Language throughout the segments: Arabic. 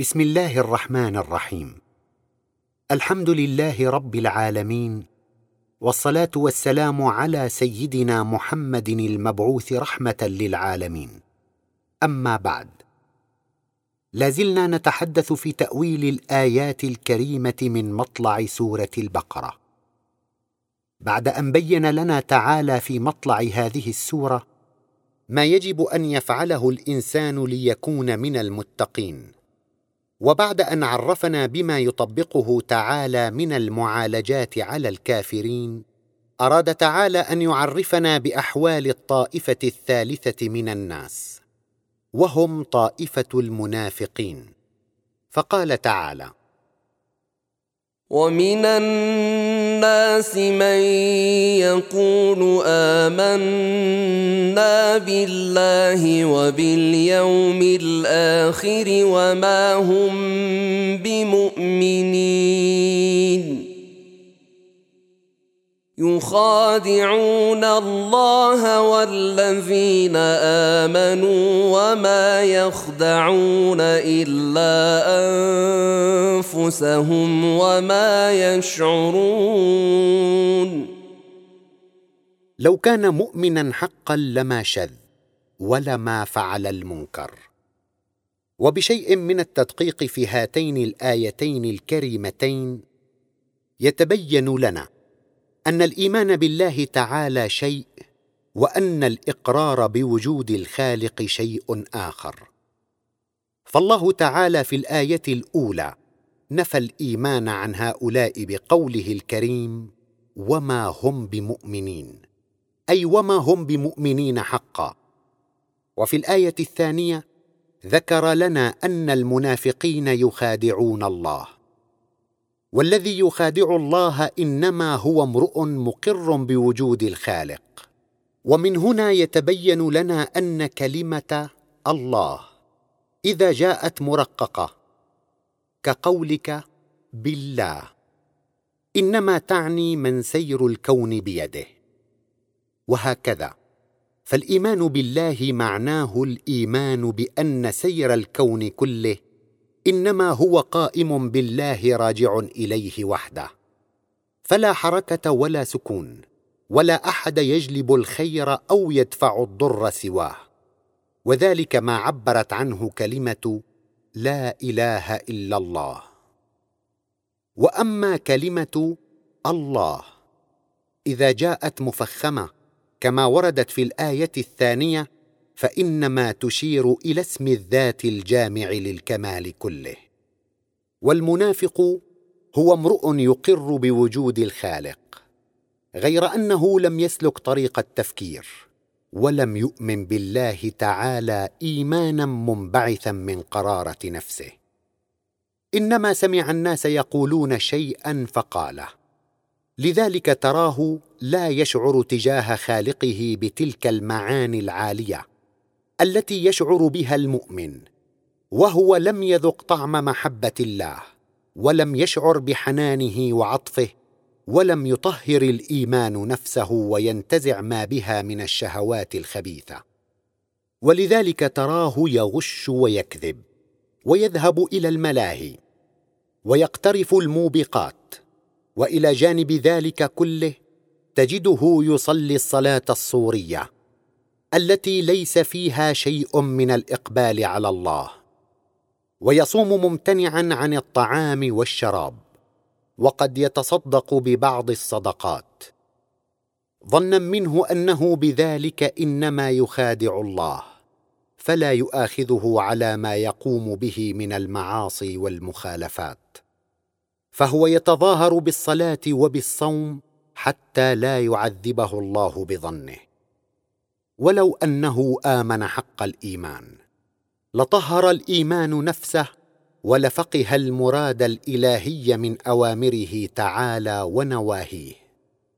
بسم الله الرحمن الرحيم. الحمد لله رب العالمين والصلاة والسلام على سيدنا محمد المبعوث رحمة للعالمين. أما بعد لازلنا نتحدث في تأويل الآيات الكريمة من مطلع سورة البقرة. بعد أن بين لنا تعالى في مطلع هذه السورة ما يجب أن يفعله الإنسان ليكون من المتقين. وبعد أن عرفنا بما يطبقه تعالى من المعالجات على الكافرين أراد تعالى أن يعرفنا بأحوال الطائفة الثالثة من الناس وهم طائفة المنافقين. فقال تعالى ومن الناس من يقول آمنا بالله وباليوم الآخر وما هم بمؤمنين. يخادعون الله والذين آمنوا وما يخدعون إلا أنفسهم وما يشعرون. لو كان مؤمنا حقا لما شذ ولما فعل المنكر. وبشيء من التدقيق في هاتين الآيتين الكريمتين يتبين لنا أن الإيمان بالله تعالى شيء وأن الإقرار بوجود الخالق شيء آخر. فالله تعالى في الآية الأولى نفى الإيمان عن هؤلاء بقوله الكريم وما هم بمؤمنين أي وما هم بمؤمنين حقا. وفي الآية الثانية ذكر لنا أن المنافقين يخادعون الله والذي يخادع الله إنما هو امرؤ مقر بوجود الخالق. ومن هنا يتبين لنا أن كلمة الله إذا جاءت مرققة كقولك بالله إنما تعني من سير الكون بيده. وهكذا فالإيمان بالله معناه الإيمان بأن سير الكون كله إنما هو قائم بالله راجع إليه وحده. فلا حركة ولا سكون ولا أحد يجلب الخير أو يدفع الضر سواه. وذلك ما عبرت عنه كلمة لا إله إلا الله. وأما كلمة الله إذا جاءت مفخمة كما وردت في الآية الثانية فإنما تشير إلى اسم الذات الجامع للكمال كله. والمنافق هو امرؤ يقر بوجود الخالق غير أنه لم يسلك طريق التفكير ولم يؤمن بالله تعالى إيمانا منبعثا من قرارة نفسه. إنما سمع الناس يقولون شيئا فقاله لذلك تراه لا يشعر تجاه خالقه بتلك المعاني العالية. التي يشعر بها المؤمن وهو لم يذق طعم محبة الله ولم يشعر بحنانه وعطفه ولم يطهر الإيمان نفسه وينتزع ما بها من الشهوات الخبيثة. ولذلك تراه يغش ويكذب ويذهب إلى الملاهي ويقترف الموبقات وإلى جانب ذلك كله تجده يصلي الصلاة الصورية. التي ليس فيها شيء من الإقبال على الله ويصوم ممتنعا عن الطعام والشراب وقد يتصدق ببعض الصدقات. ظنا منه أنه بذلك إنما يخادع الله فلا يؤاخذه على ما يقوم به من المعاصي والمخالفات. فهو يتظاهر بالصلاة وبالصوم حتى لا يعذبه الله بظنه. ولو أنه آمن حق الإيمان. لطهر الإيمان نفسه ولفقه المراد الإلهي من أوامره تعالى ونواهيه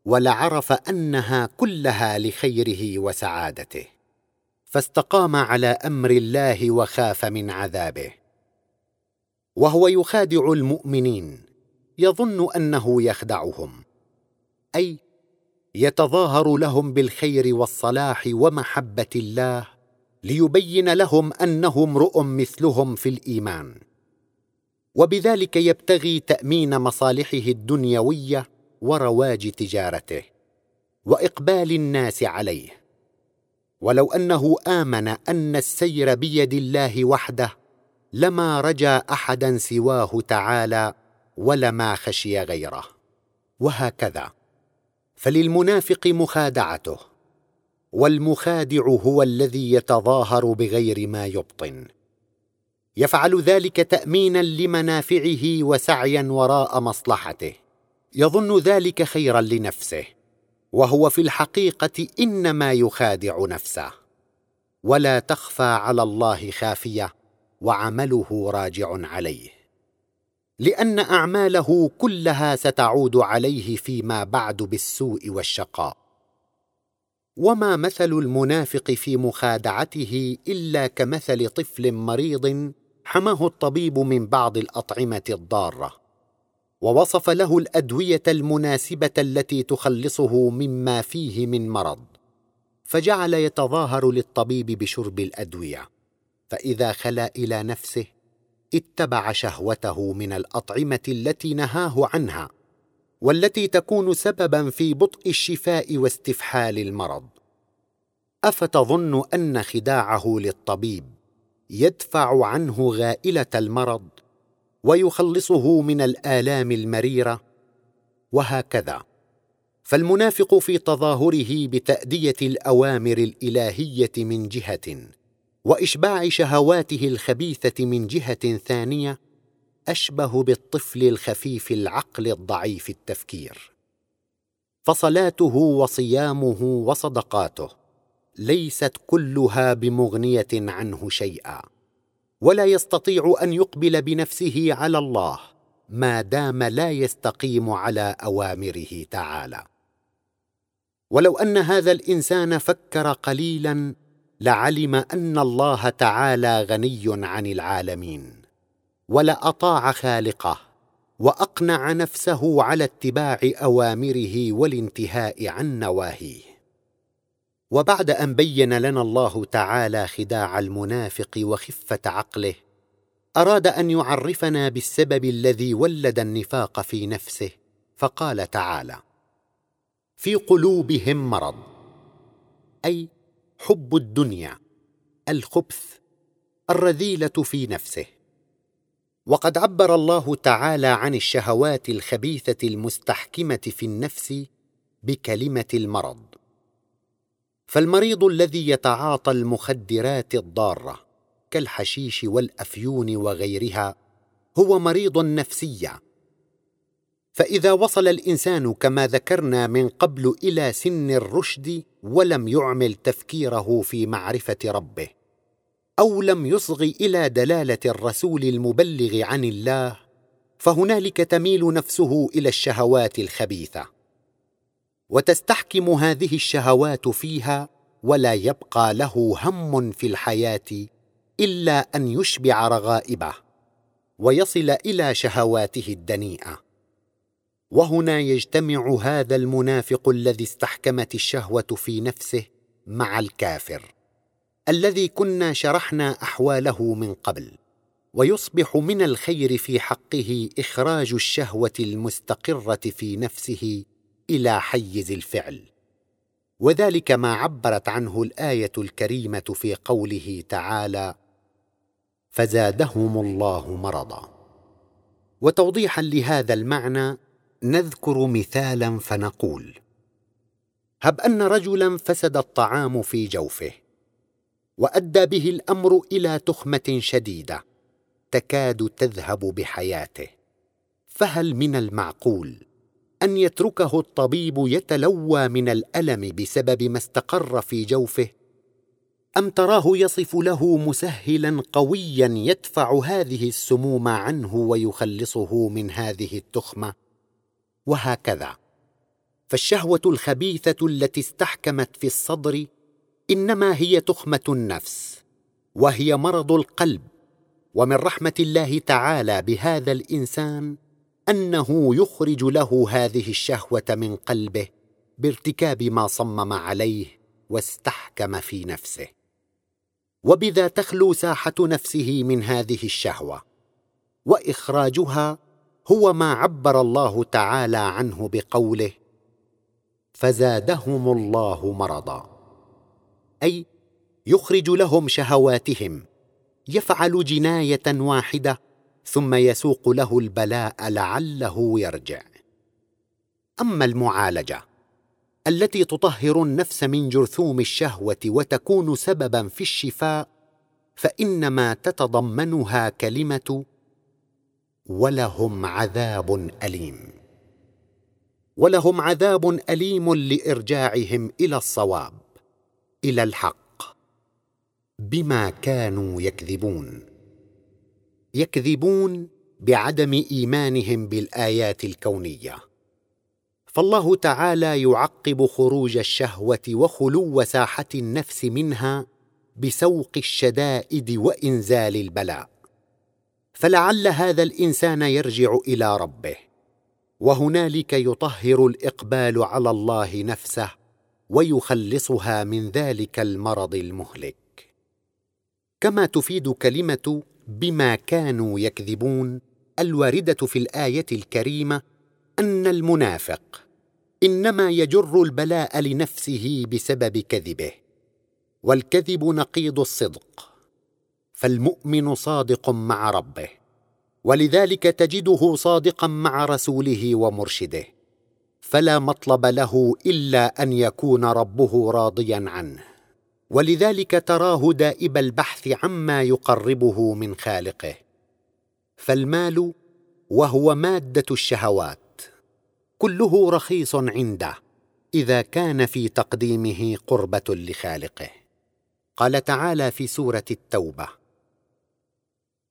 ولعرف أنها كلها لخيره وسعادته فاستقام على أمر الله وخاف من عذابه. وهو يخادع المؤمنين يظن أنه يخدعهم أي يتظاهر لهم بالخير والصلاح ومحبة الله ليبين لهم أنه امرؤ مثلهم في الإيمان. وبذلك يبتغي تأمين مصالحه الدنيوية ورواج تجارته وإقبال الناس عليه. ولو أنه آمن أن السير بيد الله وحده لما رجا أحدا سواه تعالى ولما خشي غيره. وهكذا. فللمنافق مخادعته والمخادع هو الذي يتظاهر بغير ما يبطن. يفعل ذلك تأمينا لمنافعه وسعيا وراء مصلحته. يظن ذلك خيرا لنفسه وهو في الحقيقة إنما يخادع نفسه. ولا تخفى على الله خافية وعمله راجع عليه. لأن أعماله كلها ستعود عليه فيما بعد بالسوء والشقاء. وما مثل المنافق في مخادعته إلا كمثل طفل مريض حماه الطبيب من بعض الأطعمة الضارة. ووصف له الأدوية المناسبة التي تخلصه مما فيه من مرض. فجعل يتظاهر للطبيب بشرب الأدوية. فإذا خلا إلى نفسه اتبع شهوته من الأطعمة التي نهاه عنها والتي تكون سببا في بطء الشفاء واستفحال المرض. أفتظن أن خداعه للطبيب يدفع عنه غائلة المرض ويخلصه من الآلام المريرة وهكذا. فالمنافق في تظاهره بتأدية الأوامر الإلهية من جهة وإشباع شهواته الخبيثة من جهة ثانية أشبه بالطفل الخفيف العقل الضعيف التفكير. فصلاته وصيامه وصدقاته ليست كلها بمغنية عنه شيئا ولا يستطيع أن يقبل بنفسه على الله ما دام لا يستقيم على أوامره تعالى. ولو أن هذا الإنسان فكر قليلا لعلم أن الله تعالى غني عن العالمين ولاطاع خالقه وأقنع نفسه على اتباع أوامره والانتهاء عن نواهيه. وبعد أن بين لنا الله تعالى خداع المنافق وخفة عقله أراد أن يعرفنا بالسبب الذي ولد النفاق في نفسه فقال تعالى في قلوبهم مرض أي حب الدنيا الخبث الرذيلة في نفسه. وقد عبر الله تعالى عن الشهوات الخبيثة المستحكمة في النفس بكلمة المرض. فالمريض الذي يتعاطى المخدرات الضارة كالحشيش والأفيون وغيرها هو مريض نفسيا فإذا وصل الإنسان كما ذكرنا من قبل إلى سن الرشد ولم يعمل تفكيره في معرفة ربه أو لم يصغ إلى دلالة الرسول المبلغ عن الله فهنالك تميل نفسه إلى الشهوات الخبيثة. وتستحكم هذه الشهوات فيها ولا يبقى له هم في الحياة إلا أن يشبع رغائبه ويصل إلى شهواته الدنيئة. وهنا يجتمع هذا المنافق الذي استحكمت الشهوة في نفسه مع الكافر الذي كنا شرحنا أحواله من قبل ويصبح من الخير في حقه إخراج الشهوة المستقرة في نفسه إلى حيز الفعل. وذلك ما عبرت عنه الآية الكريمة في قوله تعالى فزادهم الله مرضا وتوضيحا لهذا المعنى نذكر مثالا فنقول هب أن رجلا فسد الطعام في جوفه وأدى به الأمر إلى تخمة شديدة تكاد تذهب بحياته فهل من المعقول أن يتركه الطبيب يتلوى من الألم بسبب ما استقر في جوفه؟ أم تراه يصف له مسهلا قويا يدفع هذه السموم عنه ويخلصه من هذه التخمة؟ وهكذا. فالشهوة الخبيثة التي استحكمت في الصدر إنما هي تخمة النفس وهي مرض القلب ومن رحمة الله تعالى بهذا الإنسان أنه يخرج له هذه الشهوة من قلبه بارتكاب ما صمم عليه واستحكم في نفسه. وبذا تخلو ساحة نفسه من هذه الشهوة وإخراجها هو ما عبر الله تعالى عنه بقوله فزادهم الله مرضا. أي يخرج لهم شهواتهم يفعل جناية واحدة ثم يسوق له البلاء لعله يرجع. أما المعالجة التي تطهر النفس من جرثوم الشهوة وتكون سببا في الشفاء فإنما تتضمنها كلمة ولهم عذاب أليم. ولهم عذاب أليم لإرجاعهم إلى الصواب إلى الحق بما كانوا يكذبون. يكذبون بعدم إيمانهم بالآيات الكونية. فالله تعالى يعقب خروج الشهوة وخلو ساحة النفس منها بسوق الشدائد وإنزال البلاء. فلعل هذا الإنسان يرجع إلى ربه وهنالك يطهر الإقبال على الله نفسه ويخلصها من ذلك المرض المهلك. كما تفيد كلمة بما كانوا يكذبون الواردة في الآية الكريمة أن المنافق إنما يجر البلاء لنفسه بسبب كذبه والكذب نقيض الصدق. فالمؤمن صادق مع ربه ولذلك تجده صادقا مع رسوله ومرشده فلا مطلب له إلا أن يكون ربه راضيا عنه. ولذلك تراه دائب البحث عما يقربه من خالقه. فالمال وهو مادة الشهوات كله رخيص عنده إذا كان في تقديمه قربة لخالقه. قال تعالى في سورة التوبة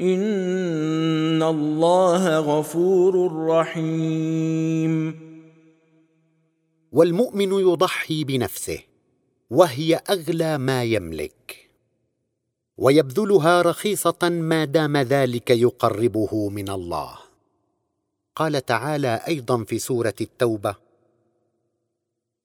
ان الله غفور رحيم. والمؤمن يضحي بنفسه وهي اغلى ما يملك. ويبذلها رخيصه ما دام ذلك يقربه من الله. قال تعالى أيضا في سوره التوبه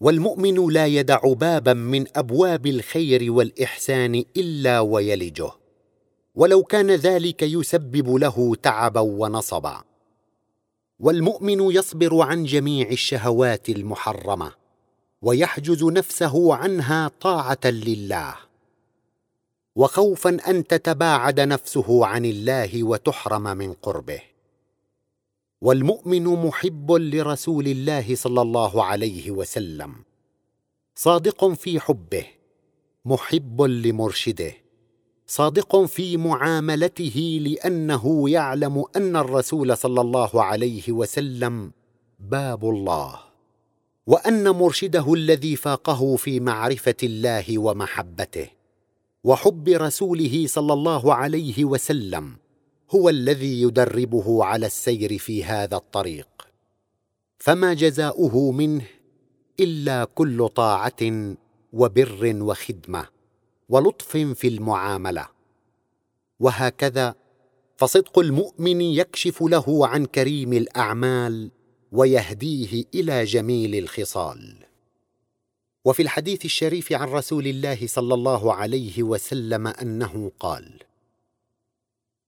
والمؤمن لا يدع بابا من أبواب الخير والإحسان إلا ويلجه. ولو كان ذلك يسبب له تعبا ونصبا. والمؤمن يصبر عن جميع الشهوات المحرمة ويحجز نفسه عنها طاعة لله. وخوفا أن تتباعد نفسه عن الله وتحرم من قربه. والمؤمن محب لرسول الله صلى الله عليه وسلم. صادق في حبه محب لمرشده. صادق في معاملته لأنه يعلم أن الرسول صلى الله عليه وسلم باب الله وأن مرشده الذي فاقه في معرفة الله ومحبته وحب رسوله صلى الله عليه وسلم هو الذي يدربه على السير في هذا الطريق. فما جزاؤه منه إلا كل طاعة وبر وخدمة ولطف في المعاملة. وهكذا فصدق المؤمن يكشف له عن كريم الأعمال ويهديه إلى جميل الخصال. وفي الحديث الشريف عن رسول الله صلى الله عليه وسلم أنه قال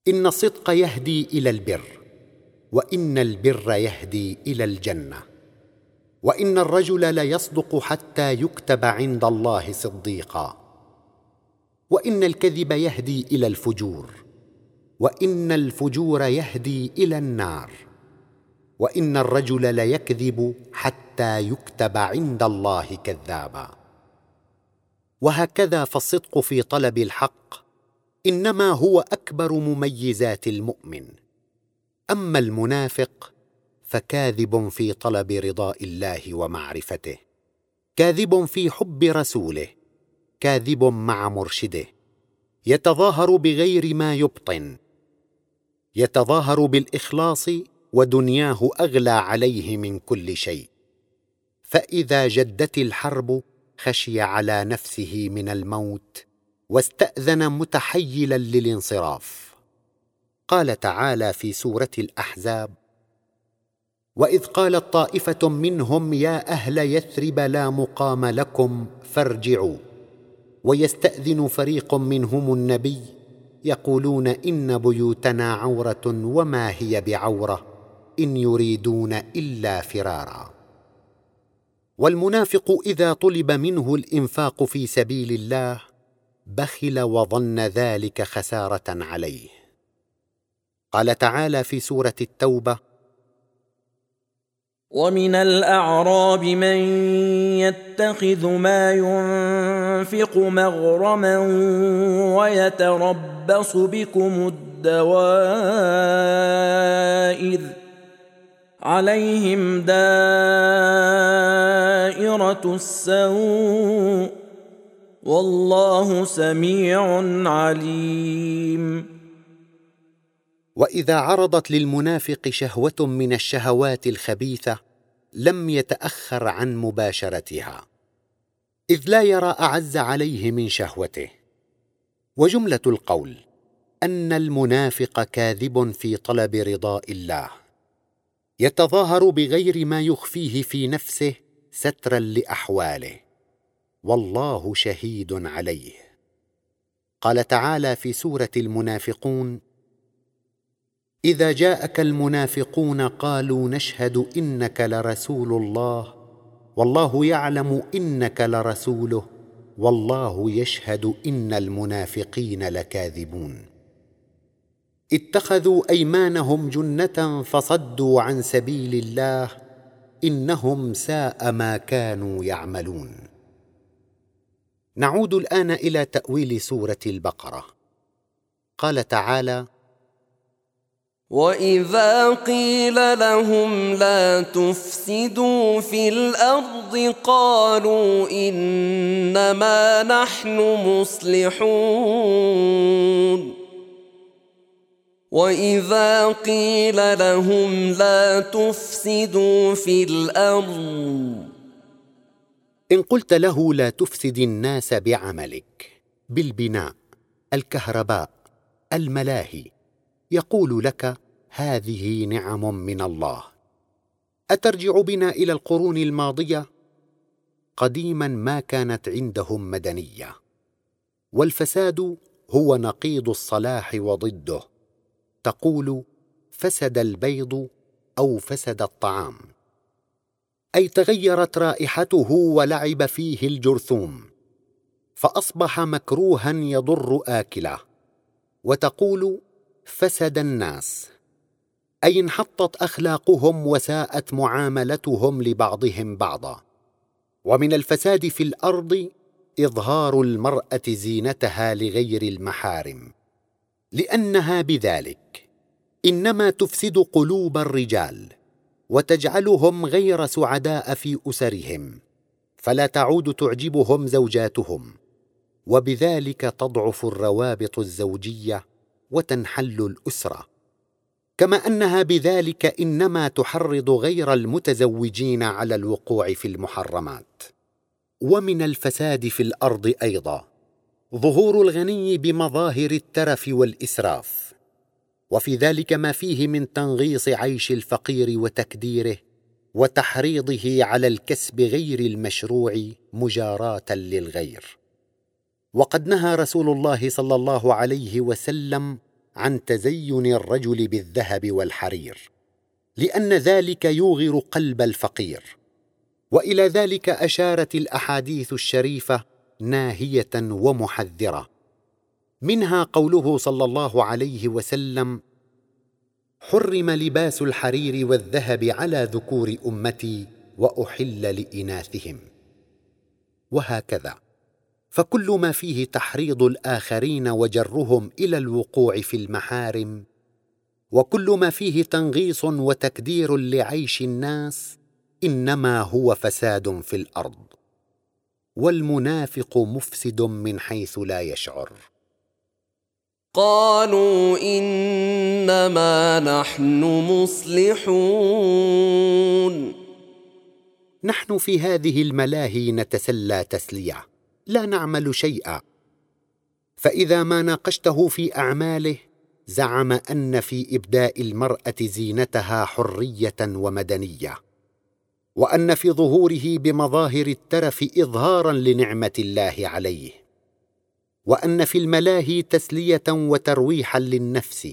إن الصدق يهدي إلى البر وإن البر يهدي إلى الجنة. وإن الرجل ليصدق حتى يكتب عند الله صديقا. وإن الكذب يهدي إلى الفجور وإن الفجور يهدي إلى النار. وإن الرجل ليكذب حتى يكتب عند الله كذابا. وهكذا فالصدق في طلب الحق إنما هو أكبر مميزات المؤمن. أما المنافق فكاذب في طلب رضاء الله ومعرفته كاذب في حب رسوله كاذب مع مرشده يتظاهر بغير ما يبطن يتظاهر بالإخلاص ودنياه أغلى عليه من كل شيء. فإذا جدت الحرب خشي على نفسه من الموت واستأذن متحيلا للانصراف. قال تعالى في سورة الأحزاب وإذ قالت طائفة منهم يا أهل يثرب لا مقام لكم فارجعوا. ويستأذن فريق منهم النبي يقولون إن بيوتنا عورة وما هي بعورة إن يريدون إلا فرارا. والمنافق إذا طلب منه الإنفاق في سبيل الله بخل وظن ذلك خسارة عليه. قال تعالى في سورة التوبة ومن الأعراب من يتخذ ما ينفق مغرما ويتربص بكم الدوائر عليهم دائرة السوء والله سميع عليم. وإذا عرضت للمنافق شهوة من الشهوات الخبيثة لم يتأخر عن مباشرتها إذ لا يرى أعز عليه من شهوته. وجملة القول أن المنافق كاذب في طلب رضاء الله. يتظاهر بغير ما يخفيه في نفسه سترا لأحواله. والله شهيد عليه. قال تعالى في سورة المنافقون إذا جاءك المنافقون قالوا نشهد إنك لرسول الله والله يعلم إنك لرسوله والله يشهد إن المنافقين لكاذبون. اتخذوا أيمانهم جنة فصدوا عن سبيل الله إنهم ساء ما كانوا يعملون. نعود الآن إلى تأويل سورة البقرة. قال تعالى واذا قيل لهم لا تفسدوا في الأرض قالوا انما نحن مصلحون. واذا قيل لهم لا تفسدوا في الأرض إن قلت له لا تفسد الناس بعملك. بالبناء الكهرباء الملاهي. يقول لك هذه نعم من الله. أترجع بنا إلى القرون الماضية؟ قديما ما كانت عندهم مدنية. والفساد هو نقيض الصلاح وضده. تقول فسد البيض أو فسد الطعام. أي تغيرت رائحته ولعب فيه الجرثوم فأصبح مكروها يضر آكله وتقول فسد الناس. أي انحطت أخلاقهم وساءت معاملتهم لبعضهم بعضا. ومن الفساد في الأرض إظهار المرأة زينتها لغير المحارم لأنها بذلك إنما تفسد قلوب الرجال. وتجعلهم غير سعداء في أسرهم فلا تعود تعجبهم زوجاتهم وبذلك تضعف الروابط الزوجية وتنحل الأسرة. كما أنها بذلك إنما تحرض غير المتزوجين على الوقوع في المحرمات. ومن الفساد في الأرض أيضا ظهور الغني بمظاهر الترف والإسراف. وفي ذلك ما فيه من تنغيص عيش الفقير وتكديره وتحريضه على الكسب غير المشروع مجاراة للغير. وقد نهى رسول الله صلى الله عليه وسلم عن تزين الرجل بالذهب والحرير لأن ذلك يوغر قلب الفقير. وإلى ذلك أشارت الأحاديث الشريفة ناهية ومحذرة. منها قوله صلى الله عليه وسلم حرم لباس الحرير والذهب على ذكور أمتي وأحل لإناثهم. وهكذا. فكل ما فيه تحريض الآخرين وجرهم إلى الوقوع في المحارم وكل ما فيه تنغيص وتكدير لعيش الناس إنما هو فساد في الأرض. والمنافق مفسد من حيث لا يشعر. قالوا إنما نحن مصلحون. نحن في هذه الملاهي نتسلى تسلية لا نعمل شيئا. فإذا ما ناقشته في أعماله زعم أن في إبداء المرأة زينتها حرية ومدنية وأن في ظهوره بمظاهر الترف اظهارا لنعمة الله عليه. وأن في الملاهي تسلية وترويحا للنفس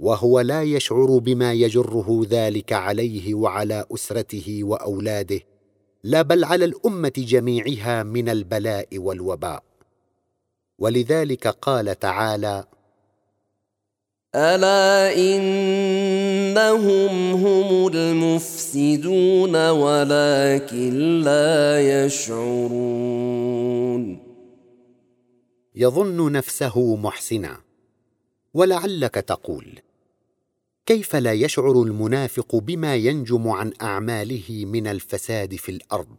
وهو لا يشعر بما يجره ذلك عليه وعلى أسرته وأولاده لا بل على الأمة جميعها من البلاء والوباء. ولذلك قال تعالى ألا إنهم هم المفسدون ولكن لا يشعرون. يظن نفسه محسنا. ولعلك تقول كيف لا يشعر المنافق بما ينجم عن أعماله من الفساد في الأرض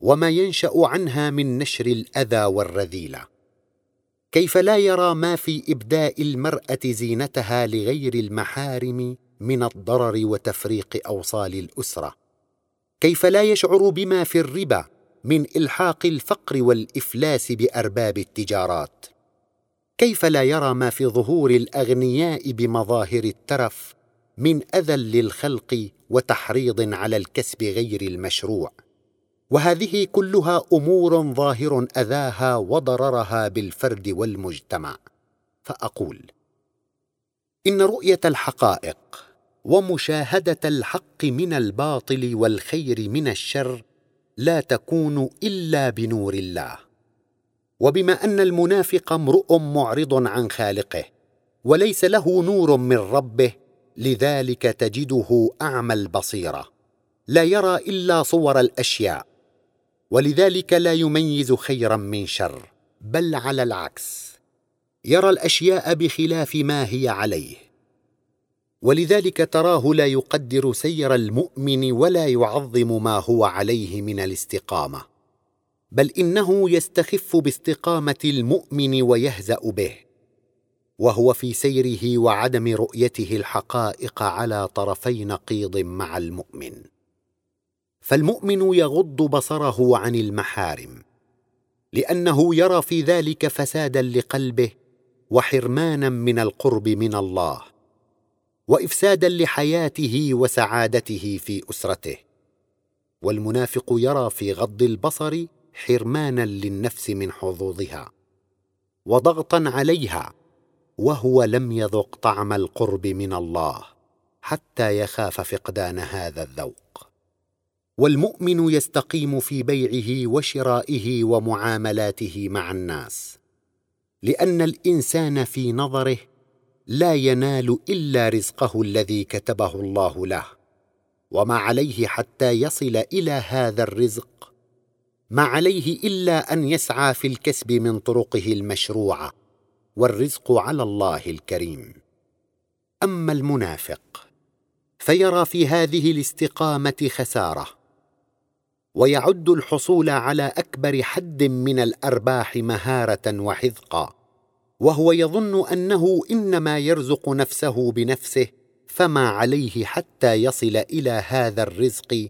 وما ينشأ عنها من نشر الأذى والرذيله كيف لا يرى ما في إبداء المرأة زينتها لغير المحارم من الضرر وتفريق أوصال الأسرة؟ كيف لا يشعر بما في الربا من إلحاق الفقر والإفلاس بأرباب التجارات. كيف لا يرى ما في ظهور الأغنياء بمظاهر الترف من أذى للخلق وتحريض على الكسب غير المشروع؟ وهذه كلها أمور ظاهر أذاها وضررها بالفرد والمجتمع. فأقول إن رؤية الحقائق ومشاهدة الحق من الباطل والخير من الشر لا تكون إلا بنور الله. وبما أن المنافق امرؤ معرض عن خالقه وليس له نور من ربه لذلك تجده أعمى البصيرة. لا يرى إلا صور الأشياء ولذلك لا يميز خيرا من شر بل على العكس. يرى الأشياء بخلاف ما هي عليه. ولذلك تراه لا يقدر سير المؤمن ولا يعظم ما هو عليه من الاستقامة بل إنه يستخف باستقامة المؤمن ويهزأ به وهو في سيره وعدم رؤيته الحقائق على طرفي نقيض مع المؤمن. فالمؤمن يغض بصره عن المحارم لأنه يرى في ذلك فسادا لقلبه وحرمانا من القرب من الله. وإفسادا لحياته وسعادته في أسرته. والمنافق يرى في غض البصر حرمانا للنفس من حظوظها وضغطا عليها وهو لم يذق طعم القرب من الله حتى يخاف فقدان هذا الذوق. والمؤمن يستقيم في بيعه وشرائه ومعاملاته مع الناس لأن الإنسان في نظره لا ينال إلا رزقه الذي كتبه الله له. وما عليه حتى يصل إلى هذا الرزق. ما عليه إلا أن يسعى في الكسب من طرقه المشروعة. والرزق على الله الكريم. أما المنافق فيرى في هذه الاستقامة خسارة. ويعد الحصول على أكبر حد من الأرباح مهارة وحذقا. وهو يظن أنه إنما يرزق نفسه بنفسه فما عليه حتى يصل إلى هذا الرزق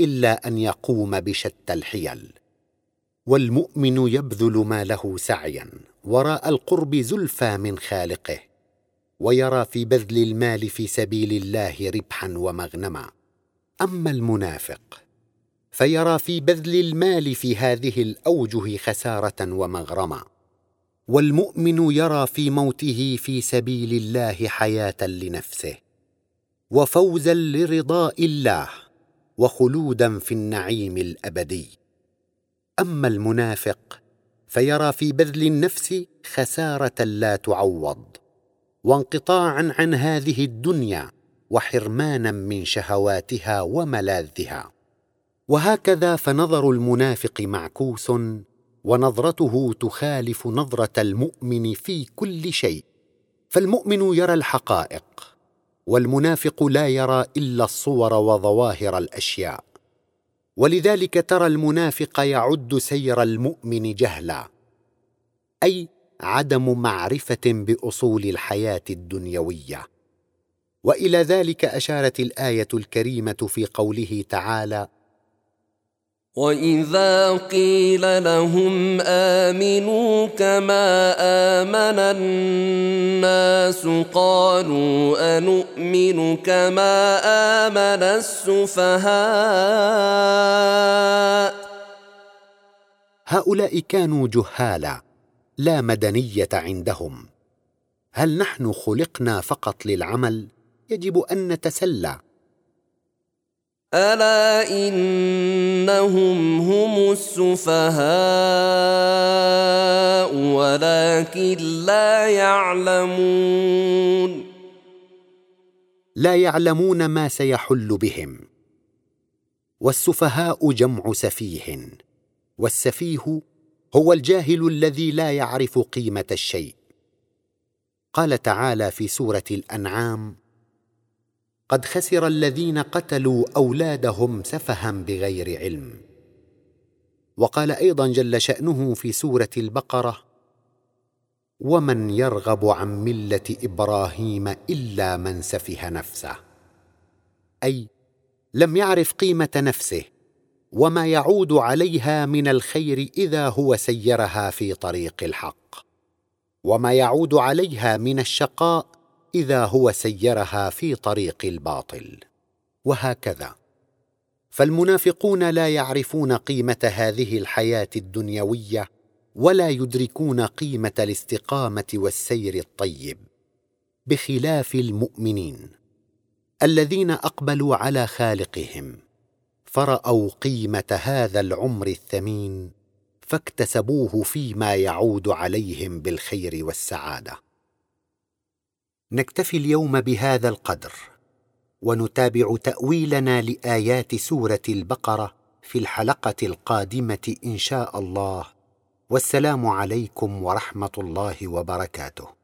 إلا أن يقوم بشتى الحيل. والمؤمن يبذل ما له سعيا وراء القرب زلفى من خالقه ويرى في بذل المال في سبيل الله ربحا ومغنما. أما المنافق فيرى في بذل المال في هذه الأوجه خسارة ومغرما. والمؤمن يرى في موته في سبيل الله حياة لنفسه وفوزا لرضاء الله وخلودا في النعيم الأبدي. أما المنافق فيرى في بذل النفس خسارة لا تعوض وانقطاعا عن هذه الدنيا وحرمانا من شهواتها وملاذها. وهكذا فنظر المنافق معكوس ونظرته تخالف نظرة المؤمن في كل شيء. فالمؤمن يرى الحقائق والمنافق لا يرى إلا الصور وظواهر الأشياء. ولذلك ترى المنافق يعد سير المؤمن جهلا. أي عدم معرفة بأصول الحياة الدنيوية. وإلى ذلك أشارت الآية الكريمة في قوله تعالى واذا قيل لهم امنوا كما امن الناس قالوا انومن كما امن السفهاء هؤلاء كانوا جهالا لا مدنية عندهم. هل نحن خلقنا فقط للعمل؟ يجب أن نتسلى. ألا إنهم هم السفهاء ولكن لا يعلمون. لا يعلمون ما سيحل بهم. والسفهاء جمع سفيه والسفيه هو الجاهل الذي لا يعرف قيمة الشيء. قال تعالى في سورة الأنعام قد خسر الذين قتلوا أولادهم سفها بغير علم. وقال أيضا جل شأنه في سورة البقرة ومن يرغب عن ملة إبراهيم إلا من سفه نفسه. أي لم يعرف قيمة نفسه وما يعود عليها من الخير إذا هو سيرها في طريق الحق وما يعود عليها من الشقاء إذا هو سيرها في طريق الباطل. وهكذا. فالمنافقون لا يعرفون قيمة هذه الحياة الدنيوية ولا يدركون قيمة الاستقامة والسير الطيب. بخلاف المؤمنين. الذين أقبلوا على خالقهم. فرأوا قيمة هذا العمر الثمين فاكتسبوه فيما يعود عليهم بالخير والسعادة. نكتفي اليوم بهذا القدر ونتابع تأويلنا لآيات سورة البقرة في الحلقة القادمة إن شاء الله. والسلام عليكم ورحمة الله وبركاته.